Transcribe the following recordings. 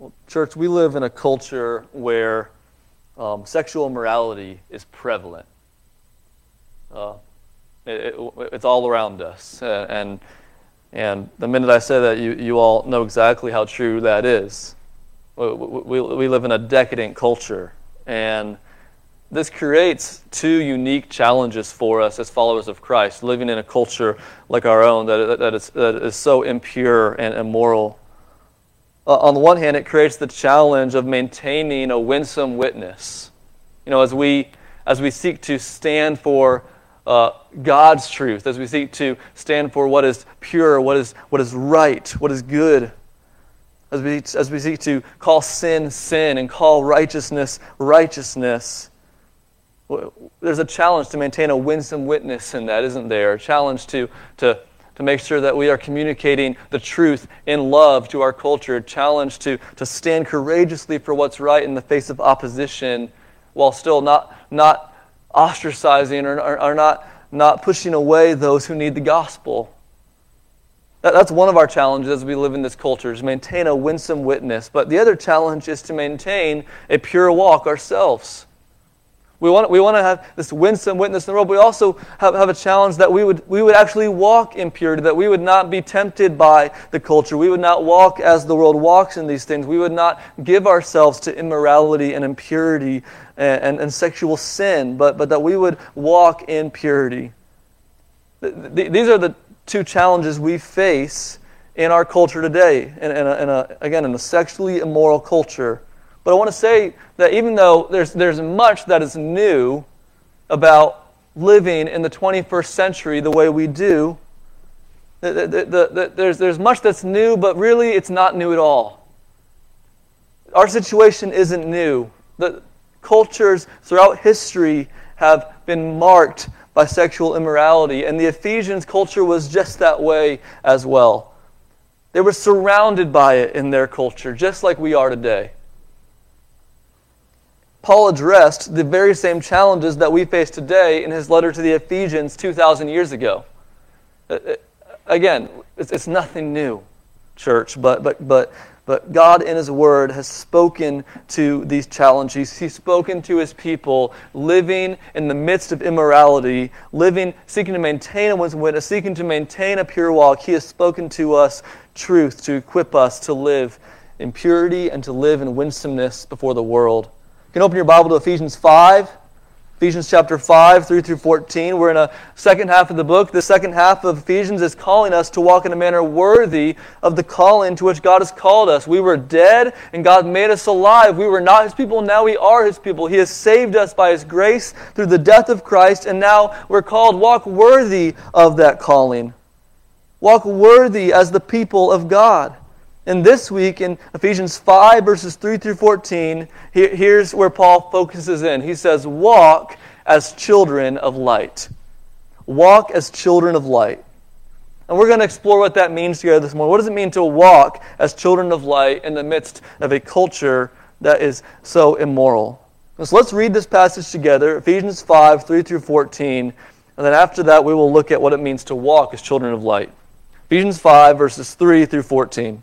Well, church, we live in a culture where um, sexual immorality is prevalent. Uh, it, it, it's all around us. And, and the minute I say that, you, you all know exactly how true that is. We, we, we live in a decadent culture. And this creates two unique challenges for us as followers of Christ, living in a culture like our own that, that, is, that is so impure and immoral. Uh, on the one hand, it creates the challenge of maintaining a winsome witness. You know, as we, as we seek to stand for uh, God's truth, as we seek to stand for what is pure, what is, what is right, what is good, as we, as we seek to call sin sin and call righteousness righteousness there's a challenge to maintain a winsome witness in that, isn't there? A challenge to, to, to make sure that we are communicating the truth in love to our culture, a challenge to, to stand courageously for what's right in the face of opposition while still not, not ostracizing or, or, or not, not pushing away those who need the gospel. That, that's one of our challenges as we live in this culture, is maintain a winsome witness. But the other challenge is to maintain a pure walk ourselves. We want, we want to have this winsome witness in the world. But we also have, have a challenge that we would, we would actually walk in purity, that we would not be tempted by the culture. We would not walk as the world walks in these things. We would not give ourselves to immorality and impurity and, and, and sexual sin, but, but that we would walk in purity. These are the two challenges we face in our culture today, in, in, a, in a, again, in a sexually immoral culture. But I want to say that even though there's, there's much that is new about living in the 21st century the way we do, the, the, the, there's, there's much that's new, but really it's not new at all. Our situation isn't new. The cultures throughout history have been marked by sexual immorality, and the Ephesians culture was just that way as well. They were surrounded by it in their culture, just like we are today. Paul addressed the very same challenges that we face today in his letter to the Ephesians 2,000 years ago. Uh, uh, again, it's, nothing new, church, but, but, but, but God in His Word has spoken to these challenges. He's spoken to His people living in the midst of immorality, living, seeking to maintain a witness, seeking to maintain a pure walk. He has spoken to us truth to equip us to live in purity and to live in winsomeness before the world. You can open your Bible to Ephesians 5. Ephesians chapter 5, 3 through 14. We're in a second half of the book. The second half of Ephesians is calling us to walk in a manner worthy of the calling to which God has called us. We were dead, and God made us alive. We were not His people, now we are His people. He has saved us by His grace through the death of Christ, and now we're called walk worthy of that calling. Walk worthy as the people of God. And this week in Ephesians 5, verses 3 through 14, here's where Paul focuses in. He says, Walk as children of light. Walk as children of light. And we're going to explore what that means together this morning. What does it mean to walk as children of light in the midst of a culture that is so immoral? So let's read this passage together Ephesians 5, 3 through 14. And then after that, we will look at what it means to walk as children of light. Ephesians 5, verses 3 through 14.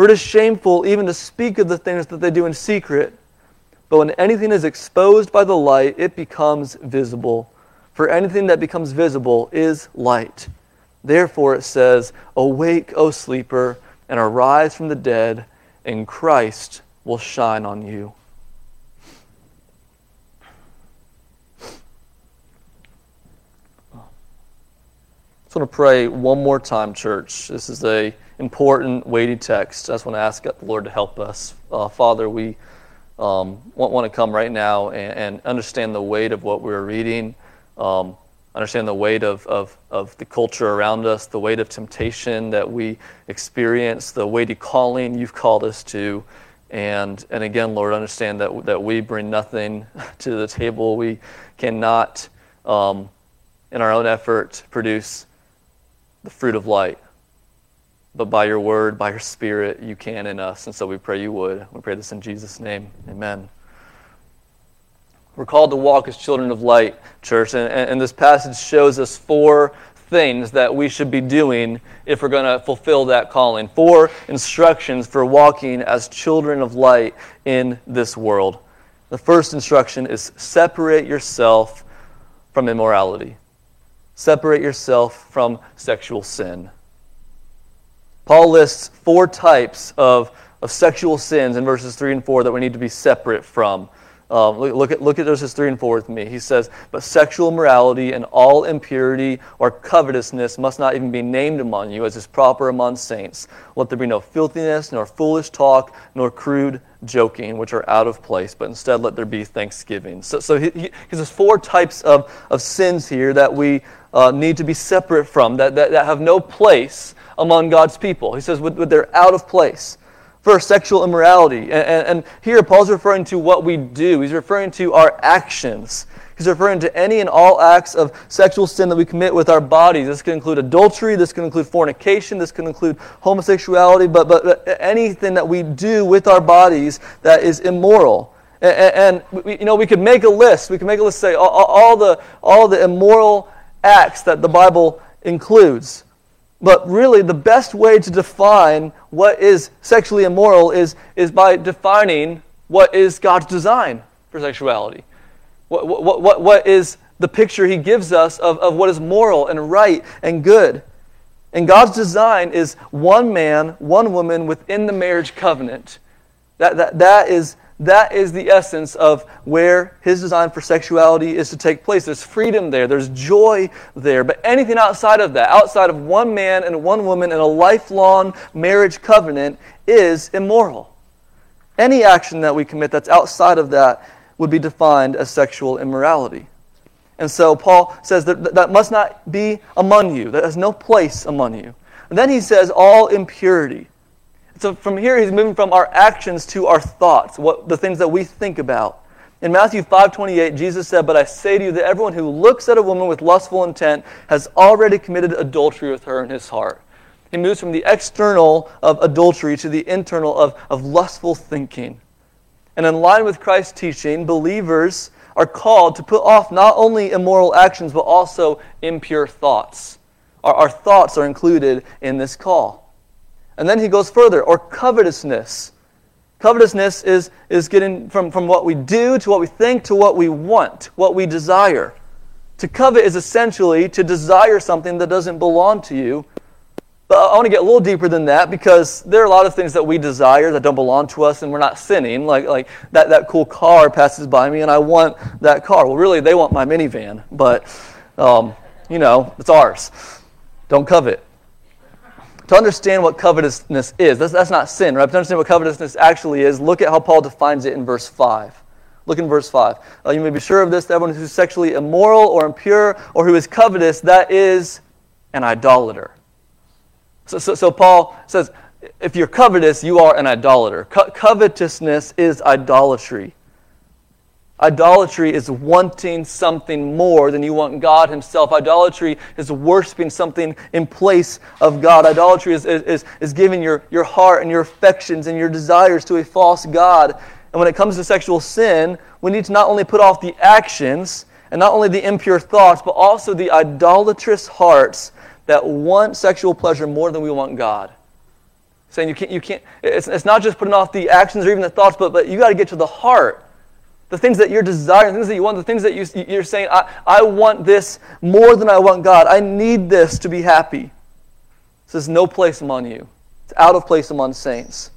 For it is shameful even to speak of the things that they do in secret. But when anything is exposed by the light, it becomes visible. For anything that becomes visible is light. Therefore it says, Awake, O sleeper, and arise from the dead, and Christ will shine on you. I just want to pray one more time, church. This is a important, weighty text. I just want to ask the Lord to help us. Uh, Father, we um, want, want to come right now and, and, understand the weight of what we're reading, um, understand the weight of, of, of the culture around us, the weight of temptation that we experience, the weighty calling you've called us to. And, and again, Lord, understand that, that we bring nothing to the table. We cannot, um, in our own effort, produce the fruit of light. But by your word, by your spirit, you can in us. And so we pray you would. We pray this in Jesus' name. Amen. We're called to walk as children of light, church. And, and this passage shows us four things that we should be doing if we're going to fulfill that calling. Four instructions for walking as children of light in this world. The first instruction is separate yourself from immorality. Separate yourself from sexual sin. Paul lists four types of, of sexual sins in verses 3 and 4 that we need to be separate from. Um, look, look, at, look at verses 3 and 4 with me. He says, But sexual immorality and all impurity or covetousness must not even be named among you, as is proper among saints. Let there be no filthiness, nor foolish talk, nor crude joking, which are out of place, but instead let there be thanksgiving. So, so he, he, has four types of, of sins here that we uh, need to be separate from, that, that, that have no place among God's people. He says but they're out of place. First, sexual immorality. And, and, and, here, Paul's referring to what we do, he's referring to our actions. He's referring to any and all acts of sexual sin that we commit with our bodies. This can include adultery, this can include fornication, this can include homosexuality, but, but anything that we do with our bodies that is immoral. And, and we, you know, we could make a list. We could make a list say all, all, the, all the immoral acts that the Bible includes. But really, the best way to define what is sexually immoral is, is by defining what is God's design for sexuality. What, what, what, what is the picture He gives us of, of what is moral and right and good? And God's design is one man, one woman within the marriage covenant. That, that, that is that is the essence of where his design for sexuality is to take place. There's freedom there, there's joy there. But anything outside of that, outside of one man and one woman in a lifelong marriage covenant, is immoral. Any action that we commit that's outside of that would be defined as sexual immorality. And so Paul says that that must not be among you, that has no place among you. And then he says, all impurity. So from here, he's moving from our actions to our thoughts, what, the things that we think about. In Matthew 5:28, Jesus said, "But I say to you that everyone who looks at a woman with lustful intent has already committed adultery with her in his heart." He moves from the external of adultery to the internal of, of lustful thinking. And in line with Christ's teaching, believers are called to put off not only immoral actions, but also impure thoughts. Our, our thoughts are included in this call. And then he goes further, or covetousness. Covetousness is, is getting from, from what we do to what we think to what we want, what we desire. To covet is essentially to desire something that doesn't belong to you. But I want to get a little deeper than that because there are a lot of things that we desire that don't belong to us and we're not sinning. Like, like that, that cool car passes by me and I want that car. Well, really, they want my minivan, but, um, you know, it's ours. Don't covet to understand what covetousness is, that's, that's not sin, right? But to understand what covetousness actually is, look at how Paul defines it in verse 5. Look in verse 5. Uh, you may be sure of this everyone who is sexually immoral or impure or who is covetous, that is an idolater. So, so, so Paul says, if you're covetous, you are an idolater. Co- covetousness is idolatry. Idolatry is wanting something more than you want God Himself. Idolatry is worshiping something in place of God. Idolatry is, is, is giving your, your heart and your affections and your desires to a false God. And when it comes to sexual sin, we need to not only put off the actions and not only the impure thoughts, but also the idolatrous hearts that want sexual pleasure more than we want God. Saying you can't, you can't it's, it's not just putting off the actions or even the thoughts, but, but you got to get to the heart the things that you're desiring, the things that you want, the things that you, you're saying, I, I want this more than I want God. I need this to be happy. This is no place among you. It's out of place among saints.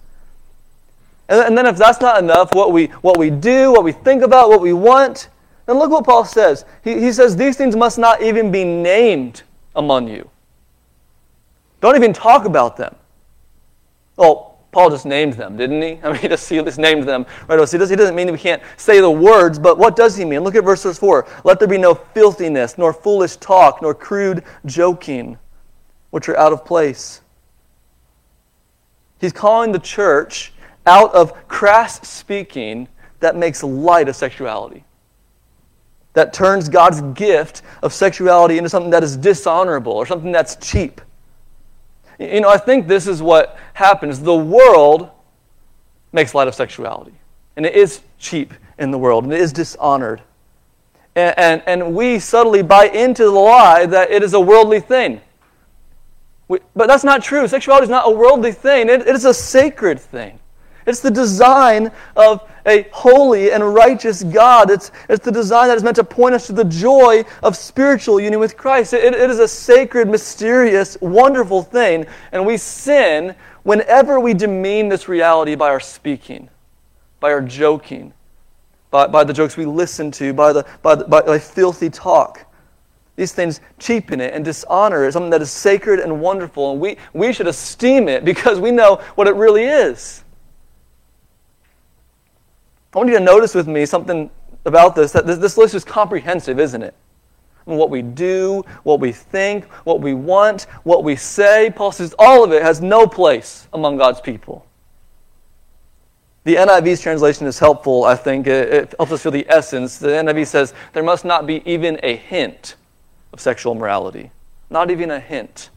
And, and then if that's not enough, what we, what we do, what we think about, what we want, then look what Paul says. He, he says these things must not even be named among you. Don't even talk about them. Well, Paul just named them, didn't he? I mean, he just, he just named them right. So he, he doesn't mean we can't say the words, but what does he mean? Look at verse 4. Let there be no filthiness, nor foolish talk, nor crude joking, which are out of place. He's calling the church out of crass speaking that makes light of sexuality, that turns God's gift of sexuality into something that is dishonorable or something that's cheap. You know, I think this is what happens. The world makes light of sexuality, and it is cheap in the world, and it is dishonored. And, and, and we subtly buy into the lie that it is a worldly thing. We, but that's not true. Sexuality is not a worldly thing, it, it is a sacred thing. It's the design of a holy and righteous God. It's, it's the design that is meant to point us to the joy of spiritual union with Christ. It, it is a sacred, mysterious, wonderful thing. And we sin whenever we demean this reality by our speaking, by our joking, by, by the jokes we listen to, by, the, by, the, by, by filthy talk. These things cheapen it and dishonor it, something that is sacred and wonderful. And we, we should esteem it because we know what it really is. I want you to notice with me something about this that this, list is comprehensive, isn't it? what we do, what we think, what we want, what we say. Paul says all of it has no place among God's people. The NIV's translation is helpful, I think. It, helps us feel the essence. The NIV says there must not be even a hint of sexual morality. Not even a hint.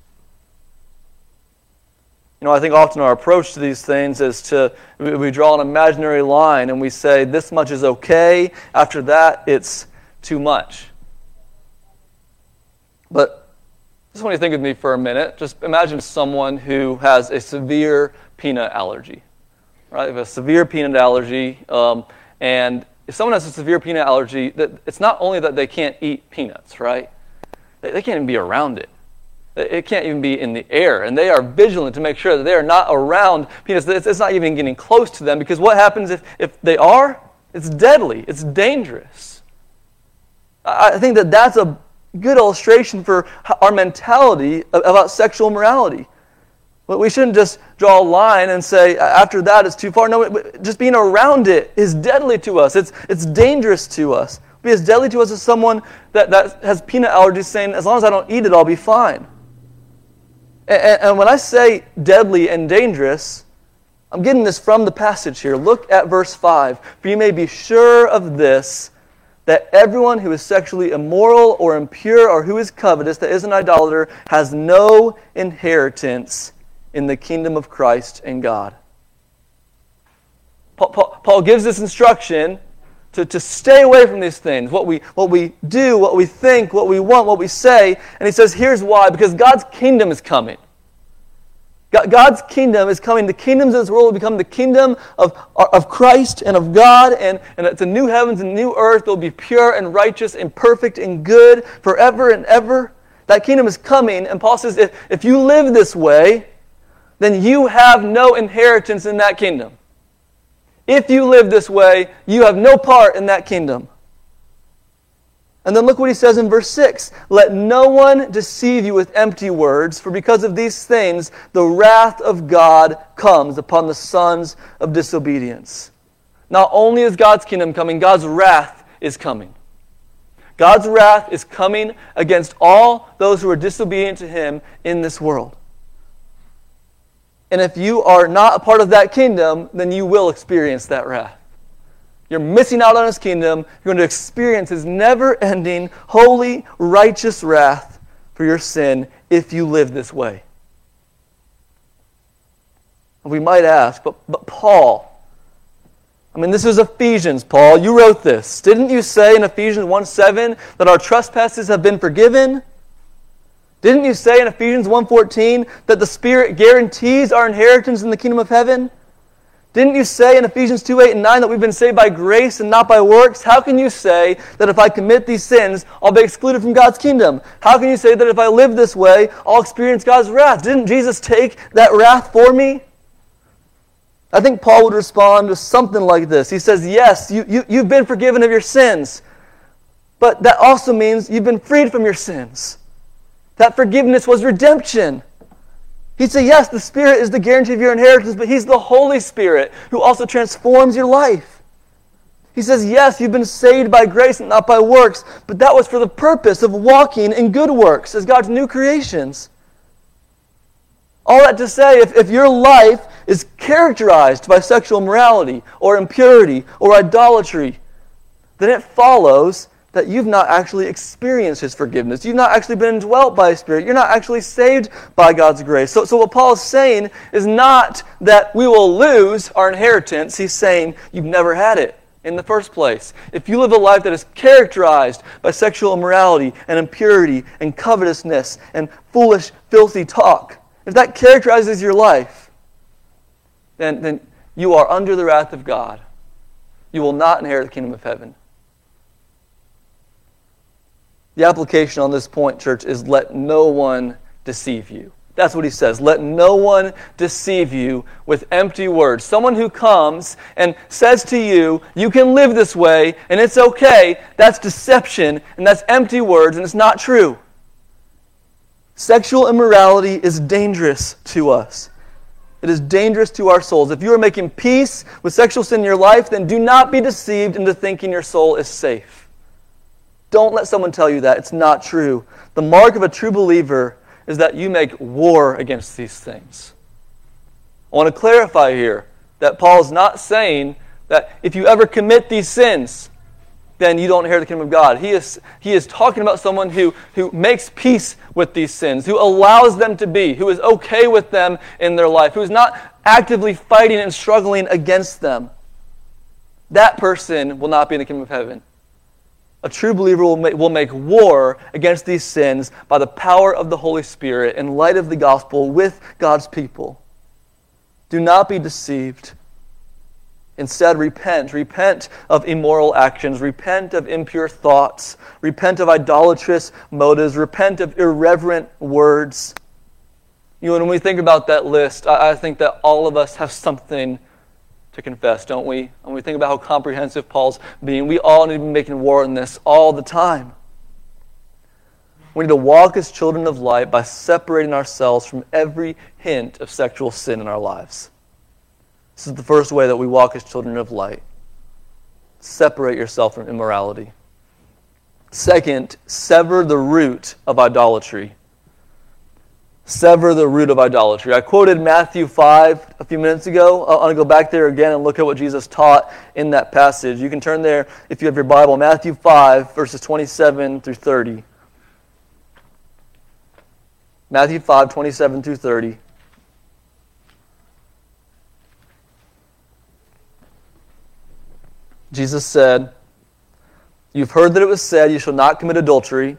You know, I think often our approach to these things is to, we draw an imaginary line and we say, this much is okay. After that, it's too much. But just want you to think of me for a minute. Just imagine someone who has a severe peanut allergy. Right? Have a severe peanut allergy. Um, and if someone has a severe peanut allergy, that it's not only that they can't eat peanuts, right? They, they can't even be around it. It can't even be in the air. And they are vigilant to make sure that they are not around peanuts. It's not even getting close to them because what happens if, if they are? It's deadly, it's dangerous. I think that that's a good illustration for our mentality about sexual morality. But we shouldn't just draw a line and say, after that, it's too far. No, just being around it is deadly to us, it's, it's dangerous to us. Be as deadly to us as someone that, that has peanut allergies saying, as long as I don't eat it, I'll be fine. And, and when I say deadly and dangerous, I'm getting this from the passage here. Look at verse 5. For you may be sure of this, that everyone who is sexually immoral or impure or who is covetous, that is an idolater, has no inheritance in the kingdom of Christ and God. Paul, Paul, Paul gives this instruction to, to stay away from these things, what we, what we do, what we think, what we want, what we say. And he says, here's why because God's kingdom is coming. God's kingdom is coming. The kingdoms of this world will become the kingdom of, of Christ and of God, and, and it's a new heavens and new earth. They'll be pure and righteous and perfect and good forever and ever. That kingdom is coming, and Paul says if, if you live this way, then you have no inheritance in that kingdom. If you live this way, you have no part in that kingdom. And then look what he says in verse 6 Let no one deceive you with empty words, for because of these things the wrath of God comes upon the sons of disobedience. Not only is God's kingdom coming, God's wrath is coming. God's wrath is coming against all those who are disobedient to him in this world. And if you are not a part of that kingdom, then you will experience that wrath. You're missing out on his kingdom. You're going to experience his never ending, holy, righteous wrath for your sin if you live this way. We might ask, but, but Paul, I mean, this is Ephesians, Paul. You wrote this. Didn't you say in Ephesians 1 7 that our trespasses have been forgiven? Didn't you say in Ephesians 1:14 that the Spirit guarantees our inheritance in the kingdom of heaven? Didn't you say in Ephesians 2 8 and 9 that we've been saved by grace and not by works? How can you say that if I commit these sins, I'll be excluded from God's kingdom? How can you say that if I live this way, I'll experience God's wrath? Didn't Jesus take that wrath for me? I think Paul would respond with something like this. He says, Yes, you, you, you've been forgiven of your sins, but that also means you've been freed from your sins. That forgiveness was redemption. He'd say, Yes, the Spirit is the guarantee of your inheritance, but He's the Holy Spirit who also transforms your life. He says, Yes, you've been saved by grace and not by works, but that was for the purpose of walking in good works as God's new creations. All that to say, if, if your life is characterized by sexual morality or impurity or idolatry, then it follows that you've not actually experienced His forgiveness. You've not actually been indwelt by His Spirit. You're not actually saved by God's grace. So, so what Paul is saying is not that we will lose our inheritance. He's saying you've never had it in the first place. If you live a life that is characterized by sexual immorality and impurity and covetousness and foolish, filthy talk, if that characterizes your life, then, then you are under the wrath of God. You will not inherit the kingdom of heaven. The application on this point, church, is let no one deceive you. That's what he says. Let no one deceive you with empty words. Someone who comes and says to you, you can live this way and it's okay, that's deception and that's empty words and it's not true. Sexual immorality is dangerous to us. It is dangerous to our souls. If you are making peace with sexual sin in your life, then do not be deceived into thinking your soul is safe. Don't let someone tell you that. It's not true. The mark of a true believer is that you make war against these things. I want to clarify here that Paul is not saying that if you ever commit these sins, then you don't inherit the kingdom of God. He is, he is talking about someone who, who makes peace with these sins, who allows them to be, who is okay with them in their life, who is not actively fighting and struggling against them. That person will not be in the kingdom of heaven. A true believer will make, will make war against these sins by the power of the Holy Spirit in light of the gospel with God's people. Do not be deceived. Instead, repent. Repent of immoral actions. Repent of impure thoughts. Repent of idolatrous motives. Repent of irreverent words. You know, when we think about that list, I, I think that all of us have something to confess, don't we? And we think about how comprehensive Paul's being. We all need to be making war on this all the time. We need to walk as children of light by separating ourselves from every hint of sexual sin in our lives. This is the first way that we walk as children of light. Separate yourself from immorality. Second, sever the root of idolatry sever the root of idolatry. I quoted Matthew 5 a few minutes ago. I want to go back there again and look at what Jesus taught in that passage. You can turn there if you have your Bible, Matthew 5, verses 27 through 30. Matthew 5, 27 through 30. Jesus said, You've heard that it was said, You shall not commit adultery.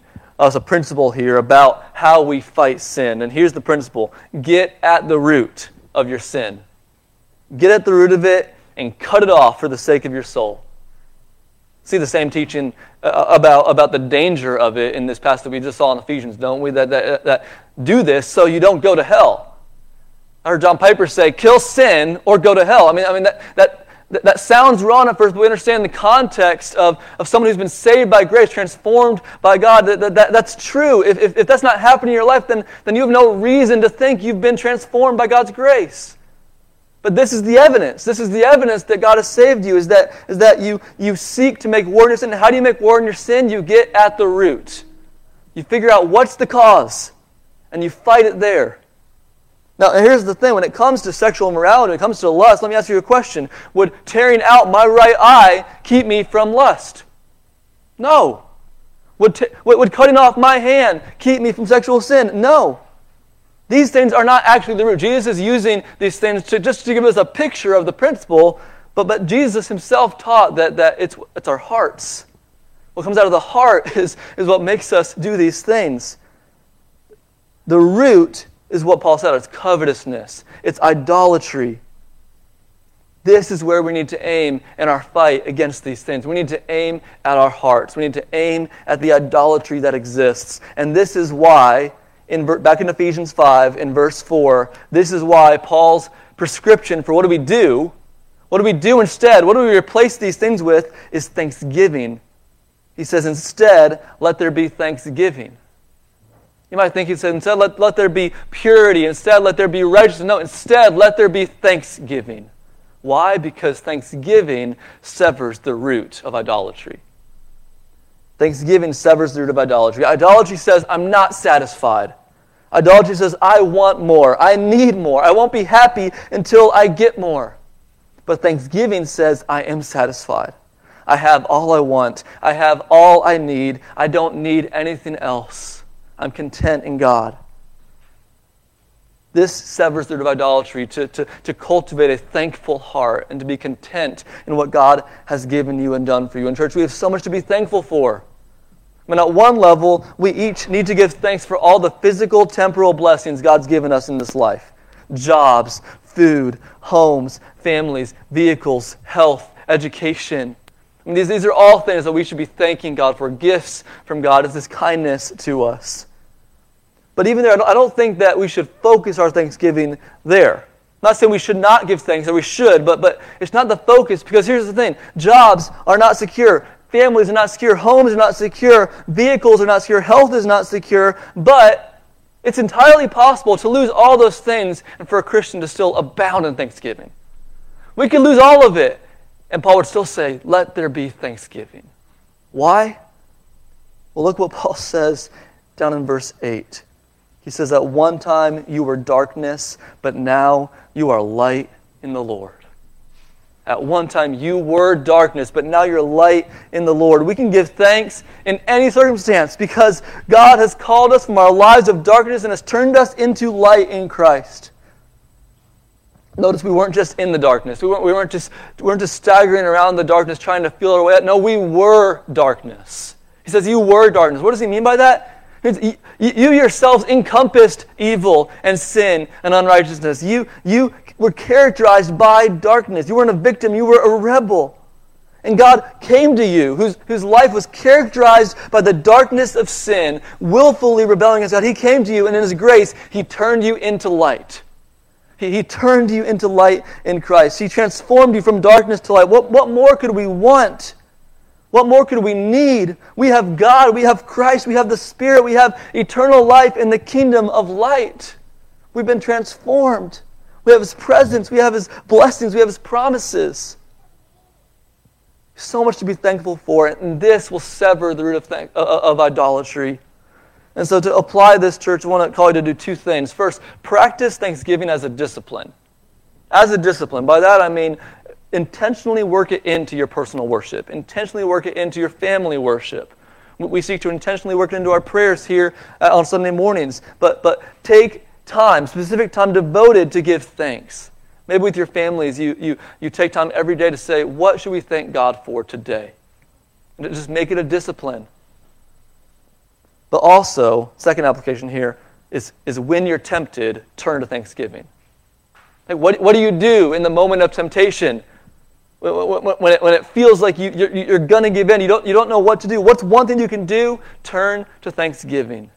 us a principle here about how we fight sin. And here's the principle get at the root of your sin, get at the root of it and cut it off for the sake of your soul. See the same teaching uh, about, about the danger of it in this passage that we just saw in Ephesians, don't we? That, that, that do this so you don't go to hell. I heard John Piper say, kill sin or go to hell. I mean, I mean that, that, that, that sounds wrong at first, but we understand the context of, of someone who's been saved by grace, transformed by God. That, that, that that's true. If, if, if that's not happening in your life, then, then you have no reason to think you've been transformed by God's grace. But this is the evidence. This is the evidence that God has saved you, is that, is that you, you seek to make war in your sin. How do you make war in your sin? You get at the root. You figure out what's the cause, and you fight it there. Now, here's the thing when it comes to sexual immorality, when it comes to lust, let me ask you a question. Would tearing out my right eye keep me from lust? No. Would, t- would cutting off my hand keep me from sexual sin? No. These things are not actually the root. Jesus is using these things to, just to give us a picture of the principle, but, but Jesus himself taught that, that it's, it's our hearts. What comes out of the heart is, is what makes us do these things. The root is what Paul said it's covetousness, it's idolatry. This is where we need to aim in our fight against these things. We need to aim at our hearts. We need to aim at the idolatry that exists. And this is why, in, back in Ephesians 5, in verse 4, this is why Paul's prescription for what do we do, what do we do instead, what do we replace these things with, is thanksgiving. He says, instead, let there be thanksgiving. You might think he said, instead, let, let there be purity. Instead, let there be righteousness. No, instead, let there be thanksgiving. Why? Because thanksgiving severs the root of idolatry. Thanksgiving severs the root of idolatry. Idolatry says, I'm not satisfied. Idolatry says, I want more. I need more. I won't be happy until I get more. But thanksgiving says, I am satisfied. I have all I want. I have all I need. I don't need anything else. I'm content in God. This severs the root of idolatry to, to, to cultivate a thankful heart and to be content in what God has given you and done for you. In church, we have so much to be thankful for. I mean, at one level, we each need to give thanks for all the physical, temporal blessings God's given us in this life jobs, food, homes, families, vehicles, health, education. I mean, these, these are all things that we should be thanking God for, gifts from God as His kindness to us. But even there, I don't think that we should focus our thanksgiving there. I'm not saying we should not give thanks, or we should, but, but it's not the focus because here's the thing jobs are not secure, families are not secure, homes are not secure, vehicles are not secure, health is not secure, but it's entirely possible to lose all those things and for a Christian to still abound in thanksgiving. We could lose all of it, and Paul would still say, Let there be thanksgiving. Why? Well, look what Paul says down in verse 8. He says, At one time you were darkness, but now you are light in the Lord. At one time you were darkness, but now you're light in the Lord. We can give thanks in any circumstance because God has called us from our lives of darkness and has turned us into light in Christ. Notice we weren't just in the darkness. We weren't, we weren't, just, we weren't just staggering around the darkness trying to feel our way out. No, we were darkness. He says, You were darkness. What does he mean by that? You, you yourselves encompassed evil and sin and unrighteousness. You, you were characterized by darkness. You weren't a victim, you were a rebel. And God came to you, whose, whose life was characterized by the darkness of sin, willfully rebelling against God. He came to you, and in His grace, He turned you into light. He, he turned you into light in Christ. He transformed you from darkness to light. What, what more could we want? What more could we need? We have God, we have Christ, we have the Spirit, we have eternal life in the kingdom of light. We've been transformed. We have His presence, we have His blessings, we have His promises. So much to be thankful for, and this will sever the root of, thank, uh, uh, of idolatry. And so, to apply this, church, I want to call you to do two things. First, practice thanksgiving as a discipline. As a discipline. By that, I mean intentionally work it into your personal worship, intentionally work it into your family worship. We seek to intentionally work it into our prayers here uh, on Sunday mornings, but, but take time, specific time devoted to give thanks. Maybe with your families, you, you, you take time every day to say, What should we thank God for today? And just make it a discipline. But also, second application here is, is when you're tempted, turn to thanksgiving. Like what, what do you do in the moment of temptation? When it, when it feels like you, you're, you're going to give in, you don't, you don't know what to do. What's one thing you can do? Turn to thanksgiving.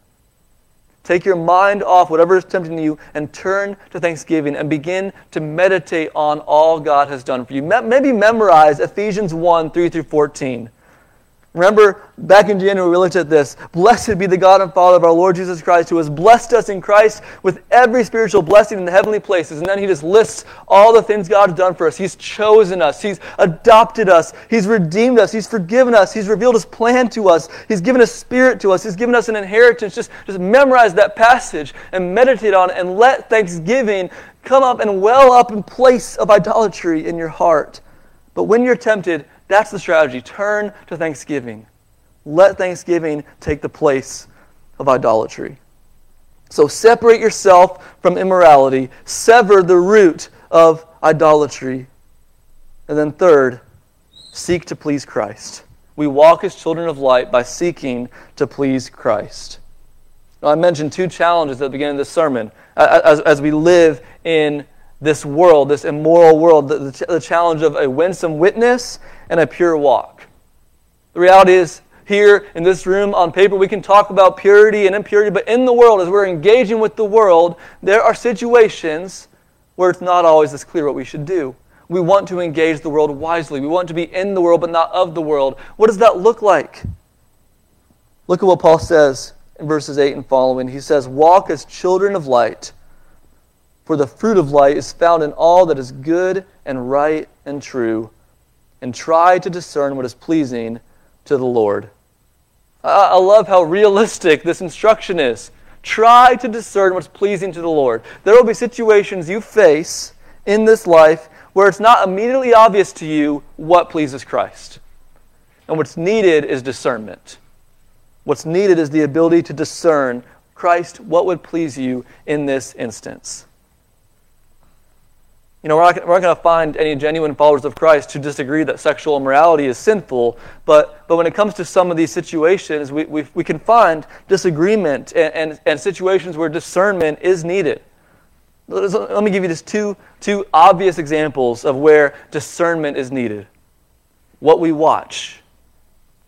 Take your mind off whatever is tempting you and turn to thanksgiving and begin to meditate on all God has done for you. Maybe memorize Ephesians 1 3 through 14. Remember, back in January, we looked at this. Blessed be the God and Father of our Lord Jesus Christ, who has blessed us in Christ with every spiritual blessing in the heavenly places. And then he just lists all the things God has done for us. He's chosen us, He's adopted us, He's redeemed us, He's forgiven us, He's revealed His plan to us, He's given a spirit to us, He's given us an inheritance. Just, just memorize that passage and meditate on it, and let thanksgiving come up and well up in place of idolatry in your heart. But when you're tempted, that's the strategy. Turn to thanksgiving. Let thanksgiving take the place of idolatry. So separate yourself from immorality, sever the root of idolatry. And then, third, seek to please Christ. We walk as children of light by seeking to please Christ. Now, I mentioned two challenges at the beginning of this sermon as, as we live in this world, this immoral world, the, the, the challenge of a winsome witness and a pure walk. The reality is, here in this room on paper, we can talk about purity and impurity, but in the world, as we're engaging with the world, there are situations where it's not always as clear what we should do. We want to engage the world wisely. We want to be in the world, but not of the world. What does that look like? Look at what Paul says in verses 8 and following. He says, Walk as children of light, for the fruit of light is found in all that is good and right and true and try to discern what is pleasing to the Lord. I love how realistic this instruction is. Try to discern what's pleasing to the Lord. There will be situations you face in this life where it's not immediately obvious to you what pleases Christ. And what's needed is discernment. What's needed is the ability to discern Christ, what would please you in this instance. You know, we're not, we're not going to find any genuine followers of Christ who disagree that sexual immorality is sinful, but, but when it comes to some of these situations, we, we, we can find disagreement and, and, and situations where discernment is needed. Let me give you just two, two obvious examples of where discernment is needed what we watch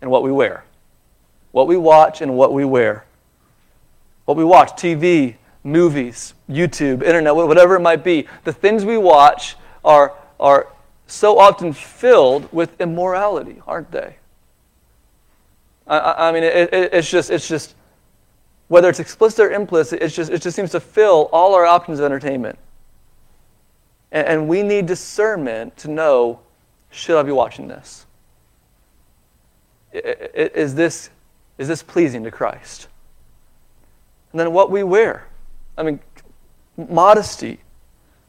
and what we wear. What we watch and what we wear. What we watch, TV, movies, YouTube, internet, whatever it might be, the things we watch are, are so often filled with immorality, aren't they? I, I mean, it, it, it's just, it's just, whether it's explicit or implicit, it's just, it just seems to fill all our options of entertainment. And, and we need discernment to know should I be watching this? Is this, is this pleasing to Christ? And then what we wear. I mean, modesty.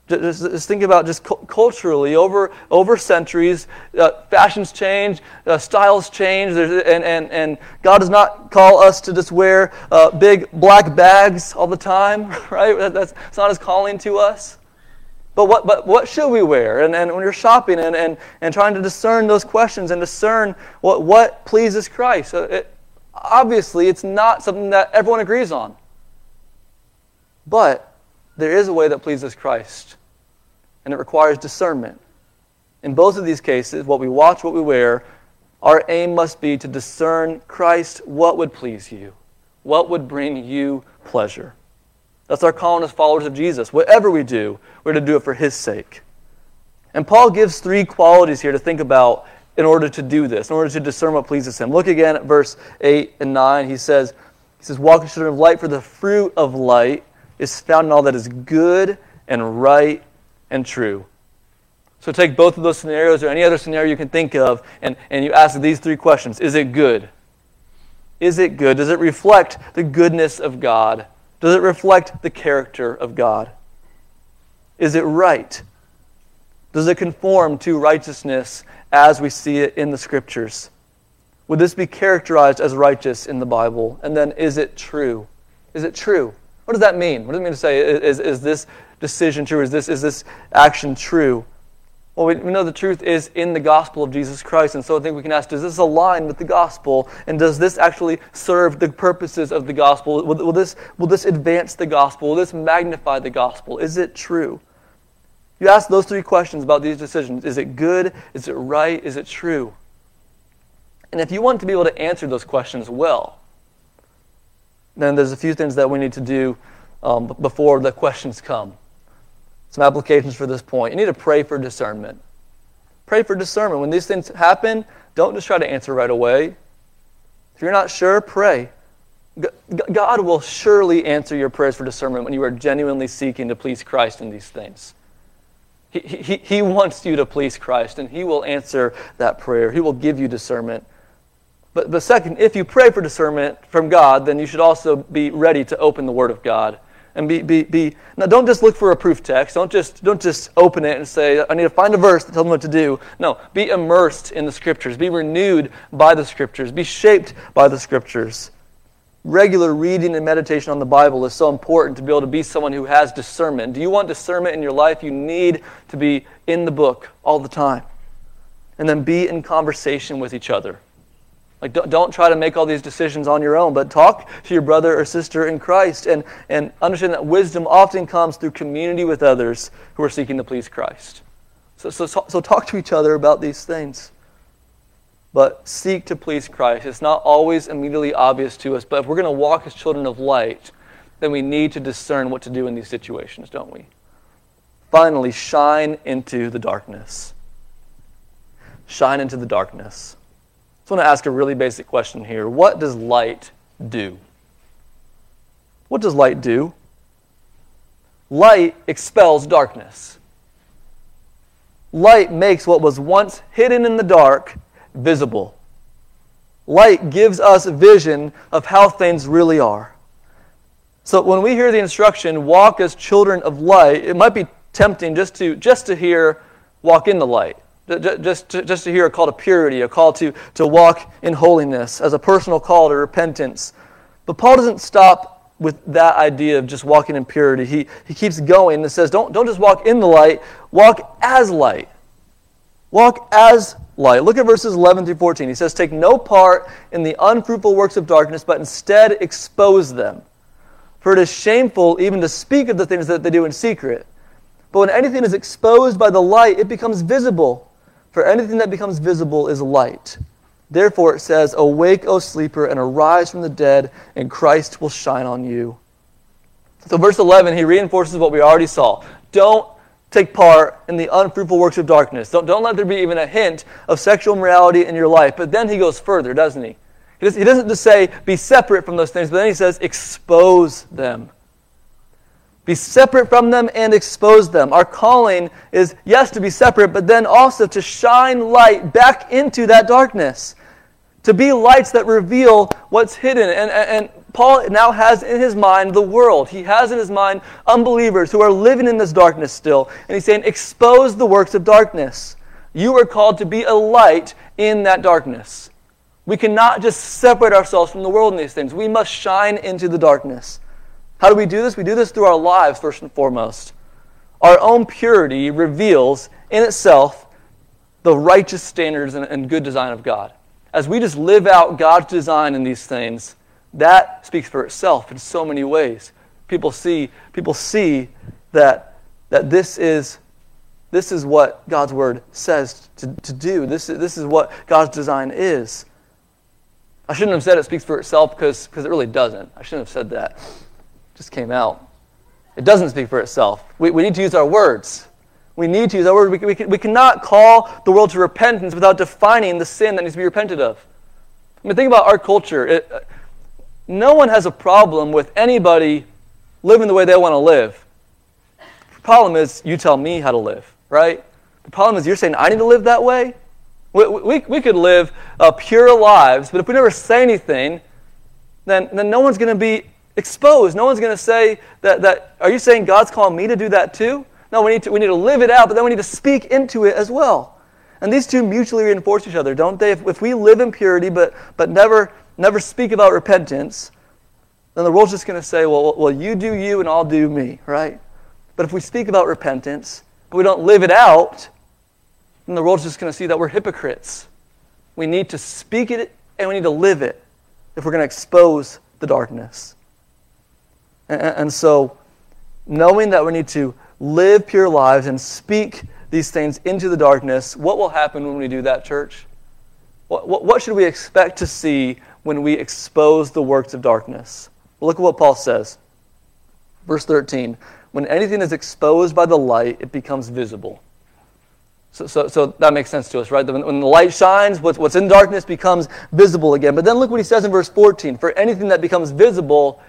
Just, just, think about just culturally over over centuries, uh, fashions change, uh, styles change, and, and, and God does not call us to just wear uh, big black bags all the time, right? That's, that's not His calling to us. But what, but what should we wear? And, and when you're shopping and, and, and trying to discern those questions and discern what, what pleases Christ, it, obviously it's not something that everyone agrees on. But there is a way that pleases Christ, and it requires discernment. In both of these cases, what we watch, what we wear, our aim must be to discern Christ, what would please you, what would bring you pleasure. That's our calling as followers of Jesus. Whatever we do, we're to do it for His sake. And Paul gives three qualities here to think about in order to do this, in order to discern what pleases Him. Look again at verse 8 and 9. He says, he says, Walk as children of light, for the fruit of light is found in all that is good and right and true. So take both of those scenarios or any other scenario you can think of, and, and you ask these three questions Is it good? Is it good? Does it reflect the goodness of God? Does it reflect the character of God? Is it right? Does it conform to righteousness as we see it in the Scriptures? Would this be characterized as righteous in the Bible? And then, is it true? Is it true? What does that mean? What does it mean to say, is, is this decision true? Is this, is this action true? Well, we, know the truth is in the gospel of Jesus Christ. And so I think we can ask does this align with the gospel? And does this actually serve the purposes of the gospel? Will, will, this, will this advance the gospel? Will this magnify the gospel? Is it true? You ask those three questions about these decisions Is it good? Is it right? Is it true? And if you want to be able to answer those questions well, then there's a few things that we need to do um, before the questions come. Some applications for this point. You need to pray for discernment. Pray for discernment. When these things happen, don't just try to answer right away. If you're not sure, pray. God will surely answer your prayers for discernment when you are genuinely seeking to please Christ in these things. He, he, he wants you to please Christ, and He will answer that prayer. He will give you discernment. But, but second, if you pray for discernment from God, then you should also be ready to open the Word of God. And be, be, be now don't just look for a proof text. Don't just, don't just open it and say, I need to find a verse to tell them what to do. No, be immersed in the Scriptures. Be renewed by the Scriptures. Be shaped by the Scriptures regular reading and meditation on the Bible is so important to be able to be someone who has discernment. Do you want discernment in your life? You need to be in the book all the time. And then be in conversation with each other. Like, don't, try to make all these decisions on your own, but talk to your brother or sister in Christ and, and understand that wisdom often comes through community with others who are seeking to please Christ. So, so, so talk to each other about these things but seek to please Christ. It's not always immediately obvious to us, but if we're going to walk as children of light, then we need to discern what to do in these situations, don't we? Finally, shine into the darkness. Shine into the darkness. I want to ask a really basic question here. What does light do? What does light do? Light expels darkness. Light makes what was once hidden in the dark visible. Light gives us vision of how things really are. So when we hear the instruction, walk as children of light, it might be tempting just to, just to hear, walk in the light. Just just to hear a call to purity, a call to, to walk in holiness, as a personal call to repentance. But Paul doesn't stop with that idea of just walking in purity. He, he keeps going and says, don't, don't just walk in the light, walk as light. Walk as light. Look at verses 11 through 14. He says, Take no part in the unfruitful works of darkness, but instead expose them. For it is shameful even to speak of the things that they do in secret. But when anything is exposed by the light, it becomes visible. For anything that becomes visible is light. Therefore it says, Awake, O sleeper, and arise from the dead, and Christ will shine on you. So, verse 11, he reinforces what we already saw. Don't take part in the unfruitful works of darkness. Don't, don't let there be even a hint of sexual morality in your life. But then he goes further, doesn't he? He doesn't just say, be separate from those things, but then he says, expose them. Be separate from them and expose them. Our calling is, yes, to be separate, but then also to shine light back into that darkness. To be lights that reveal what's hidden. And, and, Paul now has in his mind the world. He has in his mind unbelievers who are living in this darkness still. And he's saying, expose the works of darkness. You are called to be a light in that darkness. We cannot just separate ourselves from the world in these things. We must shine into the darkness. How do we do this? We do this through our lives, first and foremost. Our own purity reveals in itself the righteous standards and, good design of God. As we just live out God's design in these things, that speaks for itself in so many ways. People see, people see that, that this, is, this is what God's word says to, to do. This is, this is what God's design is. I shouldn't have said it speaks for itself because it really doesn't. I shouldn't have said that. Just came out. It doesn't speak for itself. We, we need to use our words. We need to use our words. We, we, we cannot call the world to repentance without defining the sin that needs to be repented of. I mean, think about our culture. It, no one has a problem with anybody living the way they want to live. The problem is you tell me how to live, right? The problem is you're saying I need to live that way. We, we, we could live uh, pure lives, but if we never say anything, then, then no one's going to be exposed. No one's going to say that, that, are you saying God's calling me to do that too? No, we need to, we need to live it out, but then we need to speak into it as well. And these two mutually reinforce each other, don't they? If, if we live in purity but, but never never speak about repentance, then the world's just going to say, well, well, you do you and I'll do me, right? But if we speak about repentance, but we don't live it out, then the world's just going to see that we're hypocrites. We need to speak it and we need to live it if we're going to expose the darkness. And, so, knowing that we need to live pure lives and speak these things into the darkness, what will happen when we do that, church? What, what, what should we expect to see when we expose the works of darkness. Look at what Paul says. Verse 13 When anything is exposed by the light, it becomes visible. So, so, so, that makes sense to us, right? When, when the light shines, what's, what's in darkness becomes visible again. But then look what he says in verse 14 For anything that becomes visible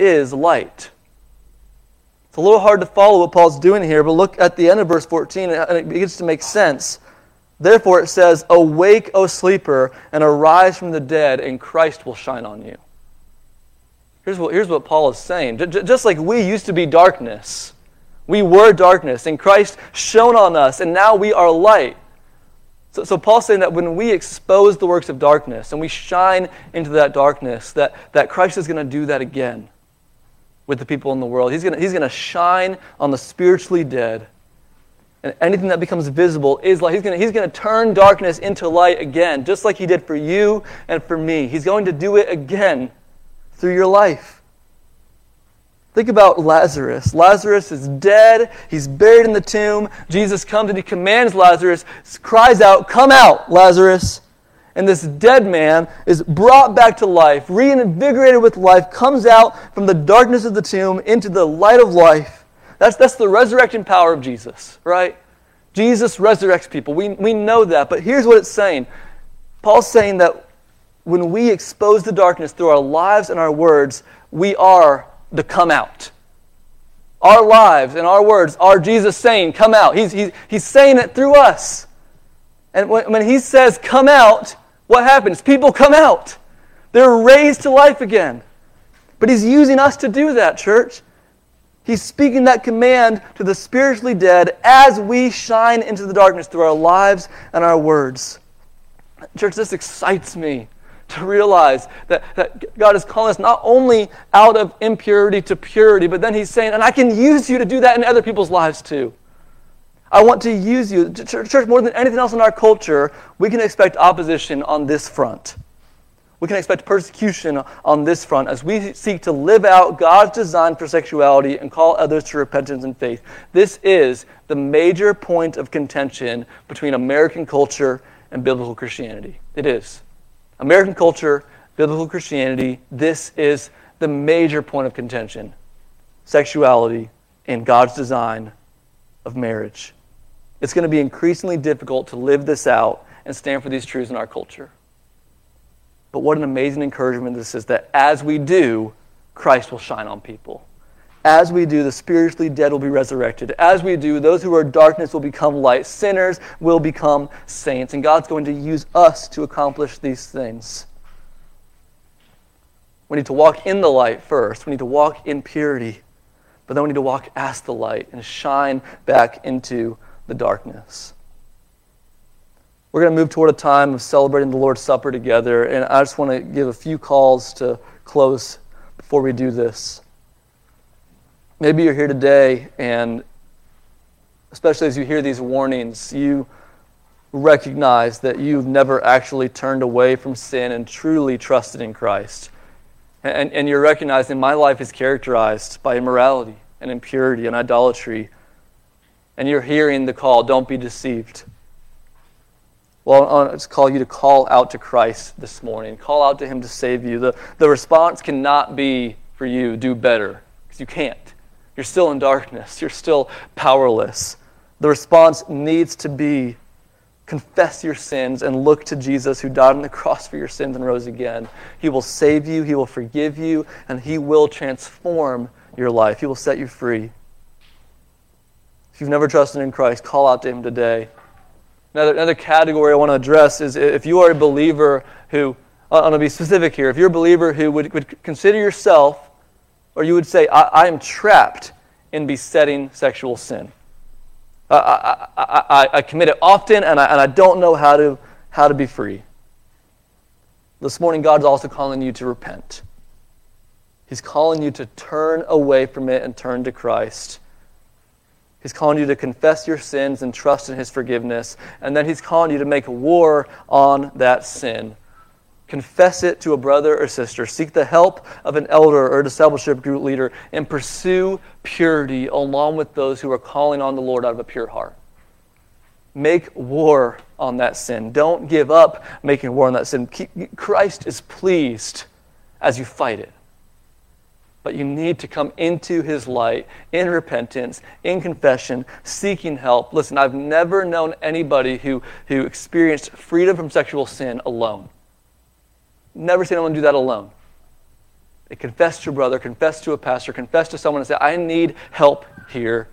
is light. It's a little hard to follow what Paul's doing here, but look at the end of verse 14 and it begins to make sense. Therefore, it says, Awake, O sleeper, and arise from the dead, and Christ will shine on you. Here's what, here's what Paul is saying. Just like we used to be darkness, we were darkness, and Christ shone on us, and now we are light. So, so Paul's saying that when we expose the works of darkness and we shine into that darkness, that, that Christ is going to do that again with the people in the world. He's going he's to shine on the spiritually dead. And anything that becomes visible is light. He's going he's gonna turn darkness into light again, just like he did for you and for me. He's going to do it again through your life. Think about Lazarus. Lazarus is dead. He's buried in the tomb. Jesus comes and he commands Lazarus, cries out, Come out, Lazarus. And this dead man is brought back to life, reinvigorated with life, comes out from the darkness of the tomb into the light of life. That's, that's the resurrection power of Jesus, right? Jesus resurrects people. We, we know that. But here's what it's saying Paul's saying that when we expose the darkness through our lives and our words, we are the come out. Our lives and our words are Jesus saying, Come out. He's, he's, he's saying it through us. And when, when he says, Come out, what happens? People come out. They're raised to life again. But he's using us to do that, church. He's speaking that command to the spiritually dead as we shine into the darkness through our lives and our words. Church, this excites me to realize that, that God is calling us not only out of impurity to purity, but then He's saying, and I can use you to do that in other people's lives too. I want to use you. Church, more than anything else in our culture, we can expect opposition on this front. We can expect persecution on this front as we seek to live out God's design for sexuality and call others to repentance and faith. This is the major point of contention between American culture and biblical Christianity. It is. American culture, biblical Christianity, this is the major point of contention sexuality and God's design of marriage. It's going to be increasingly difficult to live this out and stand for these truths in our culture. But what an amazing encouragement this is that as we do, Christ will shine on people. As we do, the spiritually dead will be resurrected. As we do, those who are darkness will become light. Sinners will become saints. And God's going to use us to accomplish these things. We need to walk in the light first. We need to walk in purity. But then we need to walk as the light and shine back into the darkness. We're going to move toward a time of celebrating the Lord's Supper together. And I just want to give a few calls to close before we do this. Maybe you're here today, and especially as you hear these warnings, you recognize that you've never actually turned away from sin and truly trusted in Christ. And, and you're recognizing my life is characterized by immorality and impurity and idolatry. And you're hearing the call, don't be deceived. Well, I want to call you to call out to Christ this morning. Call out to Him to save you. The, the response cannot be for you, do better, because you can't. You're still in darkness. You're still powerless. The response needs to be confess your sins and look to Jesus who died on the cross for your sins and rose again. He will save you, He will forgive you, and He will transform your life. He will set you free. If you've never trusted in Christ, call out to Him today. Another, another category I want to address is if you are a believer who, I'm going to be specific here, if you're a believer who would, would consider yourself or you would say, I, I am trapped in besetting sexual sin. I, I, I, I commit it often and I, and I don't know how to, how to be free. This morning, God's also calling you to repent. He's calling you to turn away from it and turn to Christ. He's calling you to confess your sins and trust in His forgiveness. And then He's calling you to make war on that sin Confess it to a brother or sister. Seek the help of an elder or discipleship group leader and pursue purity along with those who are calling on the Lord out of a pure heart. Make war on that sin. Don't give up making war on that sin. Christ is pleased as you fight it. But you need to come into his light in repentance, in confession, seeking help. Listen, I've never known anybody who, who experienced freedom from sexual sin alone. Never seen anyone do that alone. They confess to a brother, confess to a pastor, confess to someone and say, I need help here,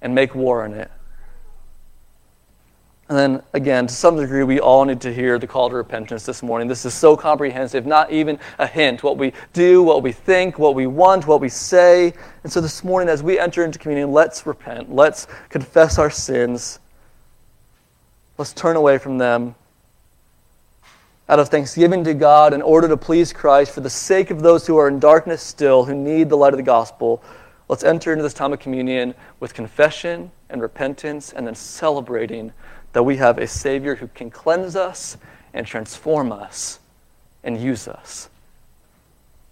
and make war on it. And then again, to some degree, we all need to hear the call to repentance this morning. This is so comprehensive, not even a hint. What we do, what we think, what we want, what we say. And so this morning, as we enter into communion, let's repent. Let's confess our sins. Let's turn away from them out of thanksgiving to God in order to please Christ for the sake of those who are in darkness still, who need the light of the gospel. Let's enter into this time of communion with confession and repentance and then celebrating that we have a Savior who can cleanse us and transform us and use us.